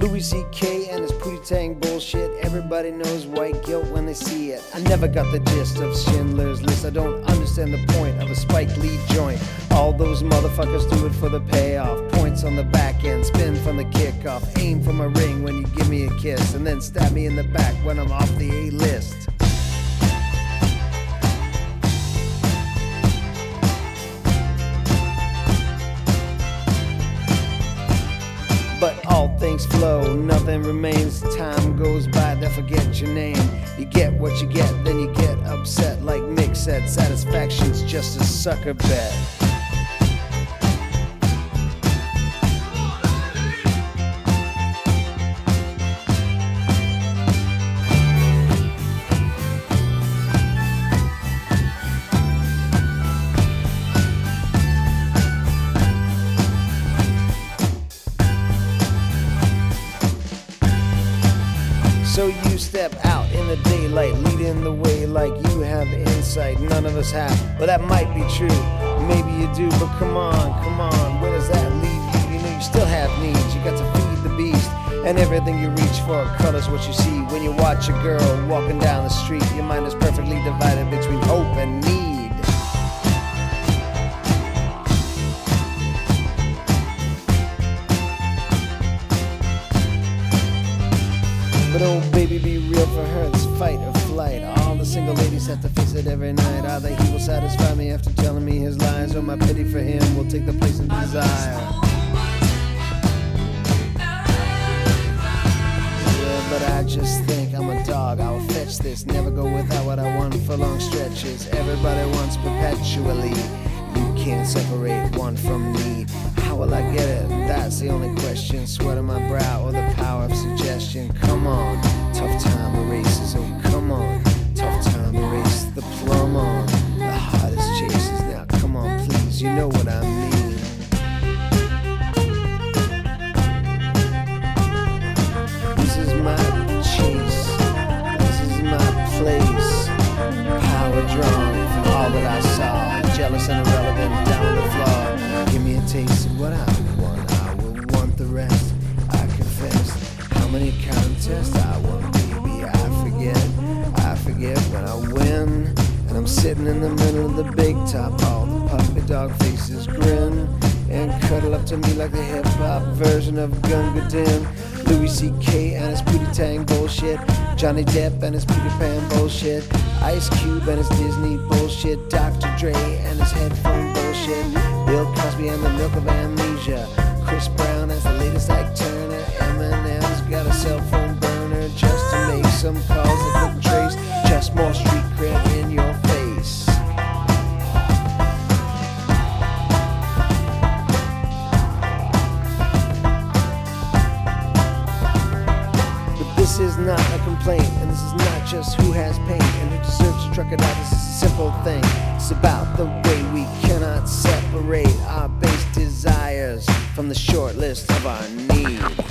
Louis C.K. and his Pootie Tang bullshit. Everybody knows white guilt when they see it. I never got the gist of Schindler's List. I don't understand the point of a Spike Lee joint. All those motherfuckers do it for the payoff. Points on the back end, spin from the kickoff. Aim from a ring when you give me a kiss. And then stab me in the back when I'm off the A list. Flow, nothing remains. Time goes by, they forget your name. You get what you get, then you get upset. Like Mick said, satisfaction's just a sucker bet. So you step out in the daylight, leading the way like you have insight. None of us have. Well, that might be true. Maybe you do, but come on, come on. Where does that leave you? You know, you still have needs. You got to feed the beast. And everything you reach for colors what you see. When you watch a girl walking down the street, your mind is perfectly divided between But oh, baby, be real for her. It's fight or flight. All the single ladies have to face it every night. Either he will satisfy me after telling me his lies, or my pity for him will take the place of desire. Yeah, but I just think I'm a dog. I will fetch this. Never go without what I want for long stretches. Everybody wants perpetually. Can't separate one from me. How will I get it? That's the only question. Sweat on my brow or the power of suggestion. Come on, what I want. I will want the rest. I confess. How many contests I won, baby? I forget. I forget when I win. And I'm sitting in the middle of the big top. All the puppy dog faces grin and cuddle up to me like the hip hop version of Gunga Din. Louis C.K. and his Pootie Tang bullshit. Johnny Depp and his Peter Pan bullshit. Ice Cube and his Disney bullshit. Dr. Dre and his headphone bullshit. And the milk of amnesia. Chris Brown as the latest Ike Turner. Eminem's got a cell phone burner just to make some calls is not a complaint, and this is not just who has pain and who deserves to truck it out. This is a simple thing. It's about the way we cannot separate our base desires from the short list of our needs.